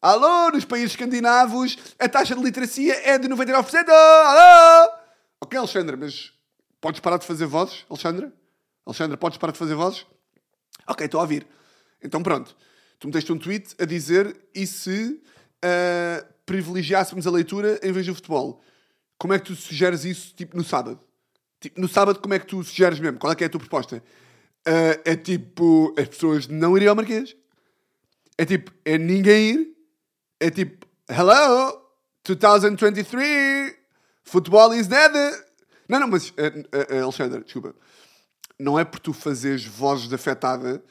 Alô, nos países escandinavos a taxa de literacia é de 99%! Alô? Ok, Alexandra, mas podes parar de fazer vozes, Alexandra? Alexandra, podes parar de fazer vozes? Ok, estou a ouvir. Então pronto. Tu meteste um tweet a dizer e se uh, privilegiássemos a leitura em vez do futebol? Como é que tu sugeres isso, tipo, no sábado? Tipo, no sábado, como é que tu sugeres mesmo? Qual é que é a tua proposta? Uh, é tipo, as pessoas não irem ao Marquês. É tipo, é ninguém ir. É tipo, hello, 2023, futebol is dead. Não, não, mas, uh, uh, Alexandre, desculpa. Não é por tu fazeres vozes de afetada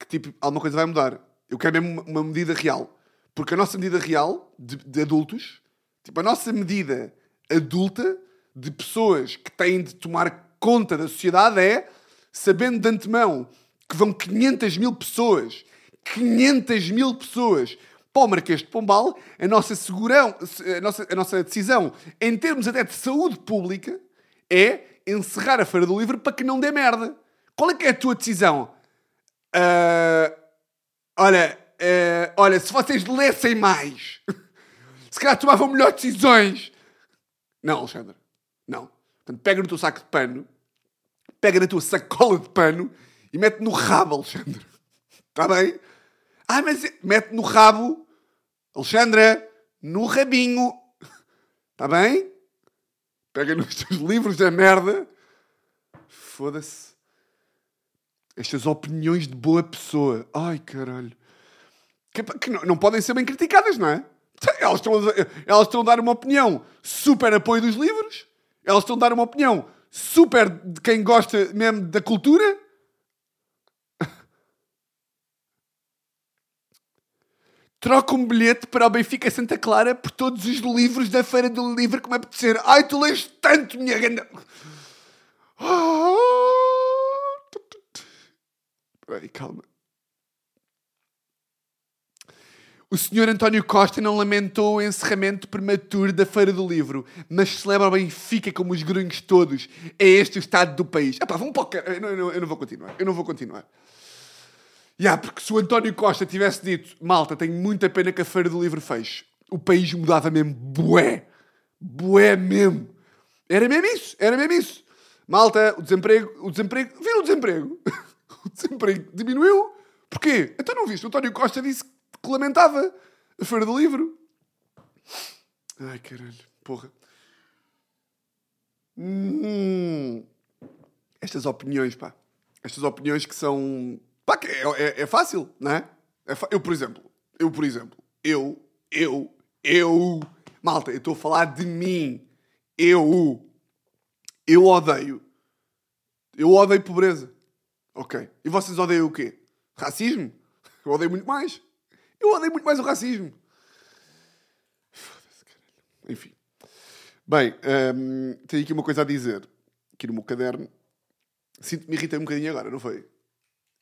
que, tipo, alguma coisa vai mudar. Eu quero mesmo uma, medida real. Porque a nossa medida real, de, de adultos, tipo, a nossa medida adulta de pessoas que têm de tomar conta da sociedade é, sabendo de antemão que vão 500 mil pessoas, 500 mil pessoas para o Marquês de Pombal, a nossa, segurão, a, nossa, a nossa decisão em termos até de saúde pública é encerrar a Feira do Livro para que não dê merda. Qual é que é a tua decisão? Uh, olha, uh, olha, se vocês lessem mais, se calhar tomavam melhores decisões. Não, Alexandre, não. Portanto, pega no teu saco de pano, pega na tua sacola de pano e mete no rabo, Alexandre. Está bem? Ah, mas mete no rabo, Alexandra, no rabinho. Está bem? Pega nos teus livros da merda. Foda-se. Estas opiniões de boa pessoa. Ai, caralho. Que, que não, não, podem ser bem criticadas, não é? Elas estão, a, elas estão a dar uma opinião super apoio dos livros. Elas estão a dar uma opinião super de quem gosta mesmo da cultura. troca um bilhete para o Benfica Santa Clara por todos os livros da Feira do Livro que me apetecer. Ai, tu lês tanto, minha ganda. Peraí, calma. O senhor António Costa não lamentou o encerramento prematuro da Feira do Livro, mas celebra o Benfica como os grunhos todos. É este o estado do país. Epá, vamos para o... eu, não, eu não vou continuar. Eu não vou continuar. Yeah, porque se o António Costa tivesse dito malta, tenho muita pena que a Feira do Livro feche, o país mudava mesmo bué. Bué mesmo. Era mesmo isso. Era mesmo isso. Malta, o desemprego... O desemprego... Viram o desemprego? o desemprego diminuiu. Porquê? Então não viste? O António Costa disse que lamentava a Feira do Livro. Ai, caralho. Porra. Hum. Estas opiniões, pá. Estas opiniões que são Pá, é, é, é fácil, não é? é eu, por exemplo, eu, por exemplo, eu, eu, eu, malta, eu estou a falar de mim. Eu, eu odeio Eu odeio pobreza. Ok. E vocês odeiam o quê? Racismo? Eu odeio muito mais. Eu odeio muito mais o racismo. Foda-se, caralho. Enfim. Bem, hum, tenho aqui uma coisa a dizer. Aqui no meu caderno. Sinto-me irritei um bocadinho agora, não foi?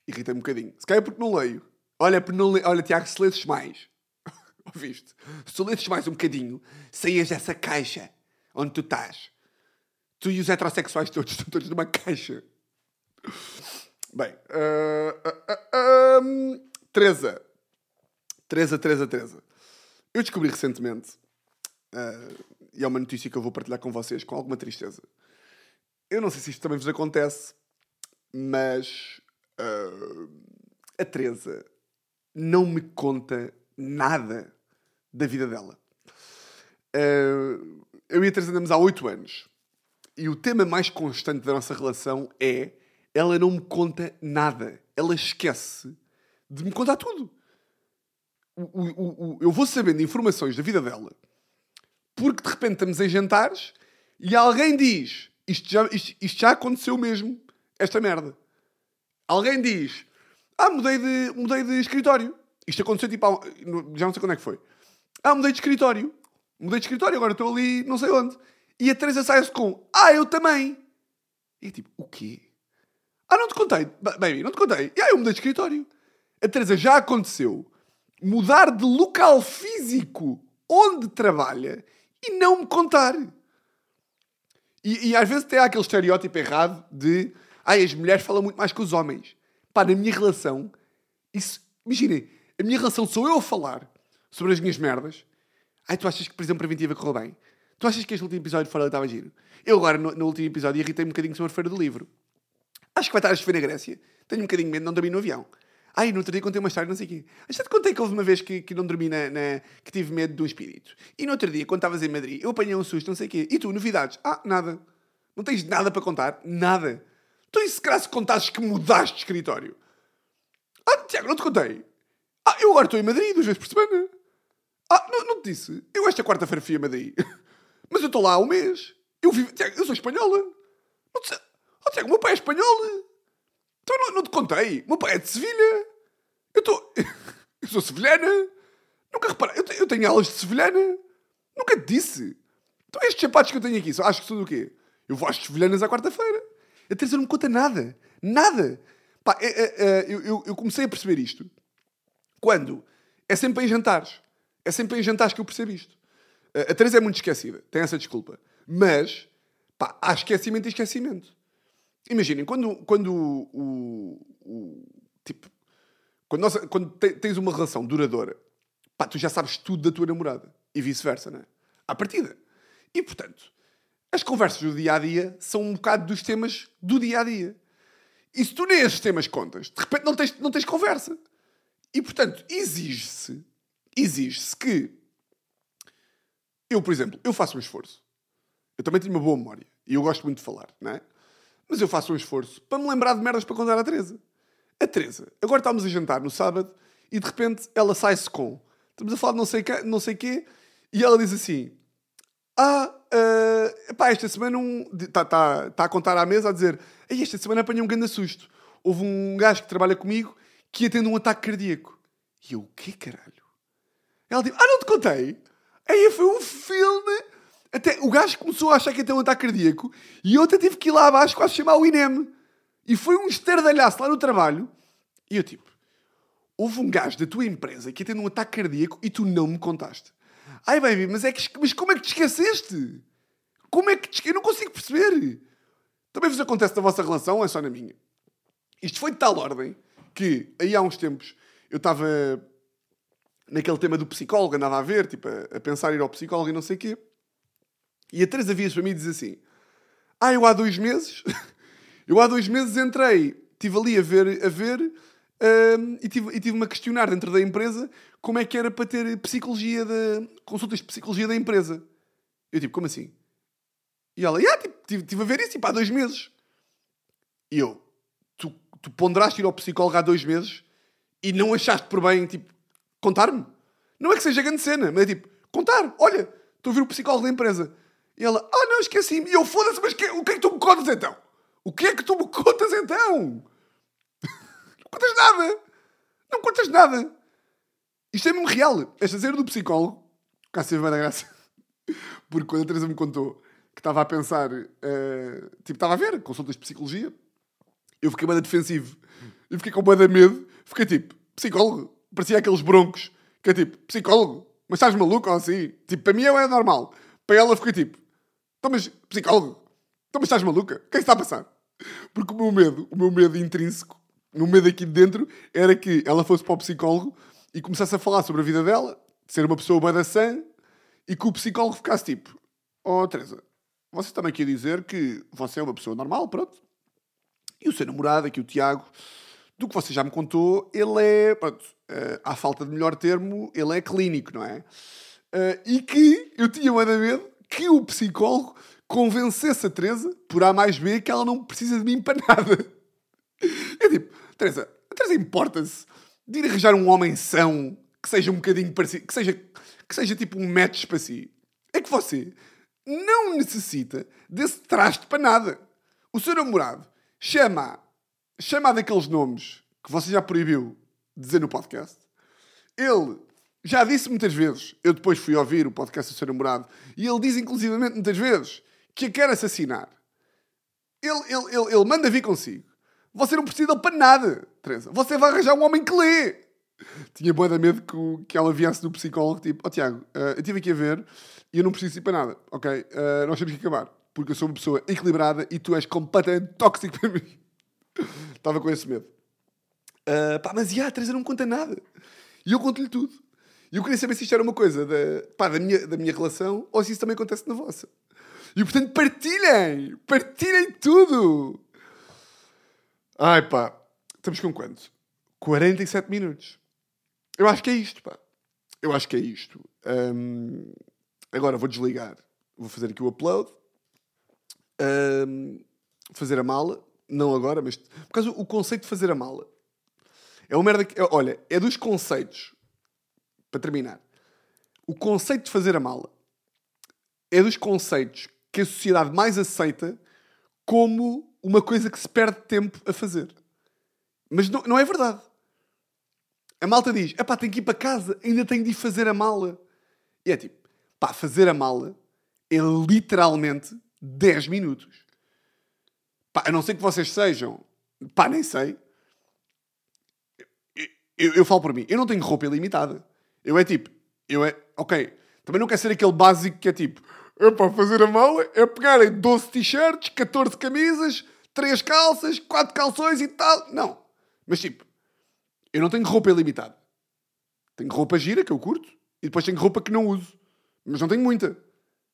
Irritei um bocadinho. Se calhar é porque não leio. Olha, porque não leio. Olha, Tiago, se lesses mais. Ouviste? Se tu mais um bocadinho, saías dessa caixa onde tu estás. Tu e os heterossexuais todos estão todos numa caixa. Bem, uh, uh, um, Teresa. Teresa, Teresa, Teresa. Eu descobri recentemente, uh, e é uma notícia que eu vou partilhar com vocês com alguma tristeza. Eu não sei se isto também vos acontece, mas uh, a Teresa não me conta nada da vida dela. Uh, eu e a Teresa andamos há oito anos. E o tema mais constante da nossa relação é ela não me conta nada. Ela esquece de me contar tudo. O, o, o, eu vou sabendo informações da vida dela porque de repente estamos em jantares e alguém diz isto já, isto, isto já aconteceu mesmo, esta merda. Alguém diz ah, mudei de, mudei de escritório. Isto aconteceu tipo, já não sei quando é que foi. Ah, mudei de escritório. Mudei de escritório, agora estou ali não sei onde. E a Teresa sai-se com Ah, eu também. E é tipo, o quê? Contei. Baby, não te contei. E aí eu mudei de escritório. A Teresa já aconteceu mudar de local físico onde trabalha e não me contar. E, e às vezes tem aquele estereótipo errado de ai, as mulheres falam muito mais que os homens. Pá, na minha relação, isso, imaginem, a minha relação sou eu a falar sobre as minhas merdas. Ai, tu achas que prisão preventiva correu bem? Tu achas que este último episódio de Fora estava giro? Eu agora, no, no último episódio, irritei um bocadinho sobre a Feira do Livro. Acho que vai estar a chover na Grécia. Tenho um bocadinho de medo de não dormir no avião. Ai, no outro dia contei uma história, não sei o quê. Já te contei que houve uma vez que, que não dormi na, na, que tive medo de um espírito. E no outro dia, quando estavas em Madrid, eu apanhei um susto, não sei o quê. E tu, novidades? Ah, nada. Não tens nada para contar? Nada. Então e se calhar que mudaste de escritório? Ah, Tiago, não te contei. Ah, eu agora estou em Madrid duas vezes por semana. Ah, não, não te disse. Eu esta quarta-feira fui a Madrid. Mas eu estou lá há um mês. Eu vivo... Tiago, eu sou espanhola. Não te... Oh, Tiago, o meu pai é espanhol. Então não, não te contei. O meu pai é de Sevilha. Eu estou. eu sou sevilhana. Nunca reparei. Eu, eu tenho aulas de sevilhana. Nunca te disse. Então estes sapatos que eu tenho aqui, só acho que são do quê? Eu vou às sevilhanas à quarta-feira. A Teresa não me conta nada. Nada. Pá, é, é, é, eu, eu, eu comecei a perceber isto quando é sempre em jantares. É sempre em jantares que eu percebo isto. A Teresa é muito esquecida, tem essa desculpa. Mas, pá, há esquecimento e esquecimento. Imaginem, quando, quando o, o, tipo, quando, nós, quando tens uma relação duradoura, pá, tu já sabes tudo da tua namorada. E vice-versa, não é? À partida. E, portanto, as conversas do dia a dia são um bocado dos temas do dia a dia. E se tu nem esses temas contas, de repente não tens, não tens conversa. E portanto, exige-se, exige-se que eu, por exemplo, eu faço um esforço. Eu também tenho uma boa memória e eu gosto muito de falar, não é? Mas eu faço um esforço para me lembrar de merdas para contar à Teresa. A Teresa, agora estávamos a jantar no sábado e de repente ela sai-se com. Estamos a falar de não sei, que, não sei quê e ela diz assim: Ah, uh, pá, esta semana está um, tá, tá a contar à mesa a dizer: Esta semana apanhei um grande susto. Houve um gajo que trabalha comigo que ia tendo um ataque cardíaco. E eu, o quê, caralho? Ela diz: Ah, não te contei? Aí foi um filme. Até o gajo começou a achar que ia ter um ataque cardíaco e até tive que ir lá abaixo quase chamar o INEM. E foi um esterdalhaço lá no trabalho. E eu tipo, houve um gajo da tua empresa que ia tendo um ataque cardíaco e tu não me contaste. Ai, baby, mas, é que, mas como é que te esqueceste? Como é que te Eu não consigo perceber. Também vos acontece na vossa relação é só na minha? Isto foi de tal ordem que, aí há uns tempos, eu estava naquele tema do psicólogo, andava a ver, tipo, a, a pensar ir ao psicólogo e não sei o quê. E a Teresa vias para mim diz assim: Ah, eu há dois meses, eu há dois meses entrei, estive ali a ver, a ver um, e tive-me tive a questionar dentro da empresa como é que era para ter psicologia da. consultas de psicologia da empresa. Eu tipo, como assim? E ela, ah, tipo, tive a ver isso tipo, há dois meses. E eu, tu, tu ponderaste ir ao psicólogo há dois meses e não achaste por bem, tipo, contar-me? Não é que seja grande cena, mas é tipo, contar, olha, estou a ver o psicólogo da empresa. E ela, ah, não, esqueci-me. E eu, foda-se, mas que, o que é que tu me contas então? O que é que tu me contas então? Não contas nada. Não contas nada. Isto é mesmo real. Esta cena do psicólogo, cá se vai da graça. Porque quando a Teresa me contou que estava a pensar, uh, tipo, estava a ver consultas de psicologia, eu fiquei bem defensivo. Eu fiquei com bem medo. Fiquei tipo, psicólogo. Parecia aqueles broncos. Que é tipo, psicólogo? Mas estás maluco ou assim? Tipo, para mim é normal. Para ela fiquei tipo, então mas, psicólogo? Então mas estás maluca? O que é que está a passar? Porque o meu medo, o meu medo intrínseco, o meu medo aqui de dentro, era que ela fosse para o psicólogo e começasse a falar sobre a vida dela, de ser uma pessoa bem da sã, e que o psicólogo ficasse tipo, oh Teresa, você está-me aqui a dizer que você é uma pessoa normal, pronto. E o seu namorado, aqui o Tiago, do que você já me contou, ele é, pronto, uh, à falta de melhor termo, ele é clínico, não é? Uh, e que eu tinha uma medo que o psicólogo convencesse a Teresa, por A mais B, que ela não precisa de mim para nada. É tipo, Teresa, a Teresa importa-se de ir arranjar um homem são que seja um bocadinho parecido, que seja, que seja tipo um match para si. É que você não necessita desse traste para nada. O seu namorado chama, chama daqueles nomes que você já proibiu dizer no podcast. Ele já disse muitas vezes, eu depois fui ouvir o podcast do seu namorado, e ele diz inclusivamente muitas vezes que a quer assassinar. Ele, ele, ele, ele manda vir consigo. Você não precisa dele para nada, Teresa. Você vai arranjar um homem que lê. Tinha boa da medo que, que ela viesse do psicólogo, tipo, ó oh, Tiago, uh, eu estive aqui a ver e eu não preciso ir para nada, ok? Uh, nós temos que acabar, porque eu sou uma pessoa equilibrada e tu és completamente tóxico para mim. Estava com esse medo. Uh, pá, mas, já, Teresa não me conta nada. E eu conto-lhe tudo. E eu queria saber se isto era uma coisa da, pá, da, minha, da minha relação ou se isso também acontece na vossa. E portanto, partilhem! Partilhem tudo! Ai pá, estamos com quanto? 47 minutos. Eu acho que é isto, pá. Eu acho que é isto. Um, agora vou desligar. Vou fazer aqui o upload. Um, fazer a mala. Não agora, mas. Por causa o conceito de fazer a mala. É uma merda que. Olha, é dos conceitos para terminar, o conceito de fazer a mala é dos conceitos que a sociedade mais aceita como uma coisa que se perde tempo a fazer. Mas não, não é verdade. A malta diz: pá, tenho que ir para casa, ainda tenho de ir fazer a mala. E é tipo: pá, fazer a mala é literalmente 10 minutos. Pá, a não ser que vocês sejam, pá, nem sei. Eu, eu, eu falo por mim: eu não tenho roupa ilimitada. Eu é tipo, eu é, ok, também não quer ser aquele básico que é tipo, é para fazer a mala, é pegarem 12 t-shirts, 14 camisas, 3 calças, 4 calções e tal. Não. Mas tipo, eu não tenho roupa ilimitada. Tenho roupa gira, que eu curto, e depois tenho roupa que não uso. Mas não tenho muita.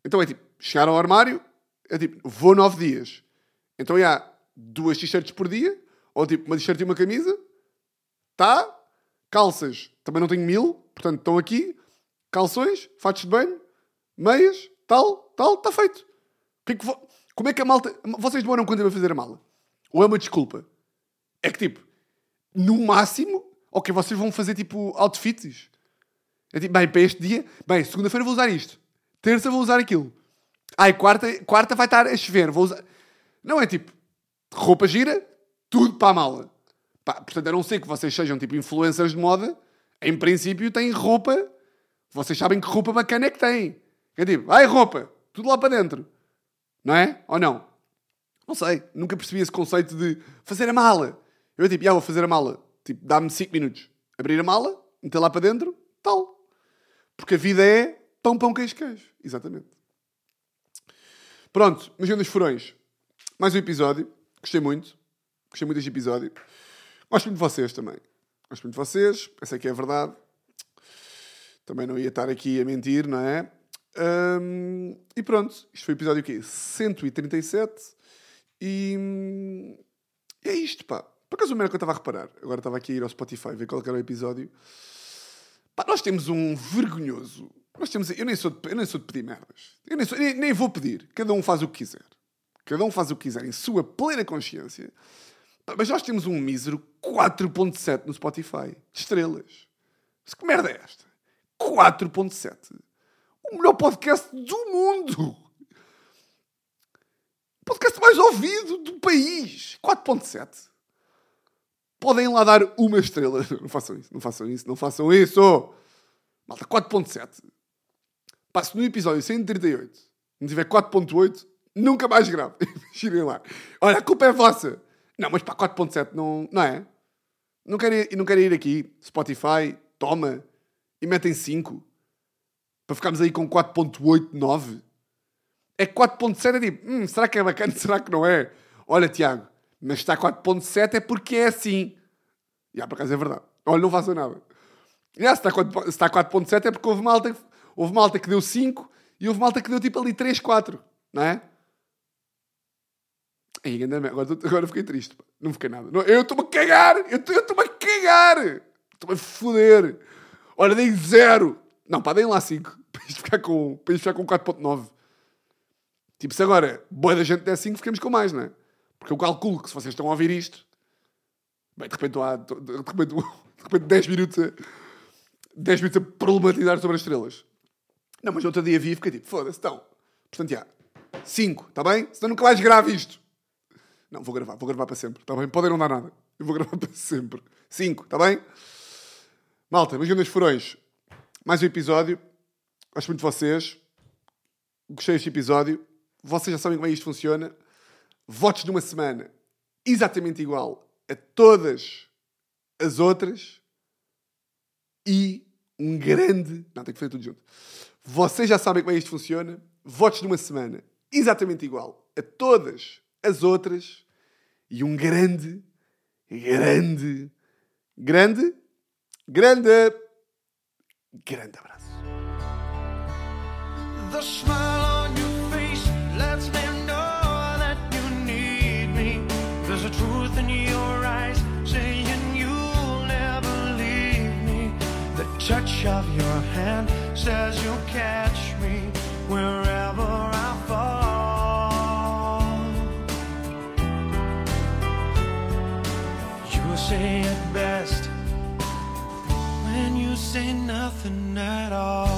Então é tipo, chegar ao armário, é tipo, vou 9 dias. Então há duas t-shirts por dia, ou tipo, uma t-shirt e uma camisa, tá? Calças, também não tenho mil, portanto estão aqui. Calções, fatos de banho, meias, tal, tal, está feito. É. Como é que a malta. Vocês demoram quanto tempo a fazer a mala? Ou é uma desculpa? É que tipo, no máximo, ok, vocês vão fazer tipo outfits. É tipo, bem, para este dia, bem, segunda-feira vou usar isto, terça vou usar aquilo. Ai, quarta, quarta vai estar a chover, vou usar. Não é tipo, roupa gira, tudo para a mala. Pá, portanto, a não ser que vocês sejam tipo influencers de moda, em princípio têm roupa. Vocês sabem que roupa bacana é que têm. É tipo, ai roupa, tudo lá para dentro. Não é? Ou não? Não sei, nunca percebi esse conceito de fazer a mala. Eu tipo, já vou fazer a mala. Tipo, dá-me 5 minutos. Abrir a mala, meter lá para dentro, tal. Porque a vida é pão, pão, queijo, queijo. Exatamente. Pronto, Magião dos Furões. Mais um episódio. Gostei muito. Gostei muito deste episódio. Gosto muito de vocês também. Gosto muito de vocês. Essa aqui é a verdade. Também não ia estar aqui a mentir, não é? E pronto. Isto foi o episódio quê? 137. E é isto, pá. Por acaso o melhor que eu estava a reparar, agora estava aqui a ir ao Spotify ver qual era o episódio. Pá, nós temos um vergonhoso. Nós temos. Eu nem sou de, eu nem sou de pedir merdas. Eu nem, sou, nem, nem vou pedir. Cada um faz o que quiser. Cada um faz o que quiser em sua plena consciência. Mas nós temos um mísero 4.7 no Spotify. De estrelas. Mas que merda é esta? 4.7. O melhor podcast do mundo. O podcast mais ouvido do país. 4.7. Podem lá dar uma estrela. Não façam isso, não façam isso, não façam isso. Malta, 4.7. Passo no episódio 138. Não tiver 4.8, nunca mais grave. Imaginem lá. Olha, a culpa é vossa. Não, mas para 4.7 não, não é? Não querem, não querem ir aqui, Spotify, toma, e metem 5. Para ficarmos aí com 4.89. É 4.7 é tipo, hum, será que é bacana? Será que não é? Olha, Tiago, mas está 4.7 é porque é assim. E yeah, por acaso é verdade. Olha, não façam nada. Yeah, se está 4.7 é porque houve malta, houve malta que deu 5 e houve malta que deu tipo ali 3, 4. Não é? Aí, agora, agora fiquei triste. Não fiquei nada. Eu estou-me a cagar! Eu estou-me a cagar! Estou-me a foder! Olha, dei 0! Não, pá, deem lá 5. Para isto ficar com, para com 4.9. Tipo, se agora boa da gente der 5, ficamos com mais, não é? Porque eu calculo que se vocês estão a ouvir isto, bem, de repente, há, de repente, de repente 10 minutos a, 10 minutos a problematizar sobre as estrelas. Não, mas outro dia vi e fiquei tipo, foda-se, então. Portanto, já, 5, está bem? Senão nunca mais grave isto. Não, vou gravar, vou gravar para sempre, está bem? Podem não dar nada. Eu vou gravar para sempre. 5, está bem? Malta, meus grandes furões. Mais um episódio. Gosto muito de vocês. Gostei deste episódio. Vocês já sabem como é isto funciona. Votos de uma semana exatamente igual a todas as outras. E um grande. Não, tem que fazer tudo junto. Vocês já sabem como é isto funciona. Votos de uma semana exatamente igual a todas as outras. E um grande, grande, grande, grande, grande abraço. The smile on your face lets me know that you need me. There's a truth in your eyes saying you'll never leave me. The touch of your hand says you'll catch me wherever at all.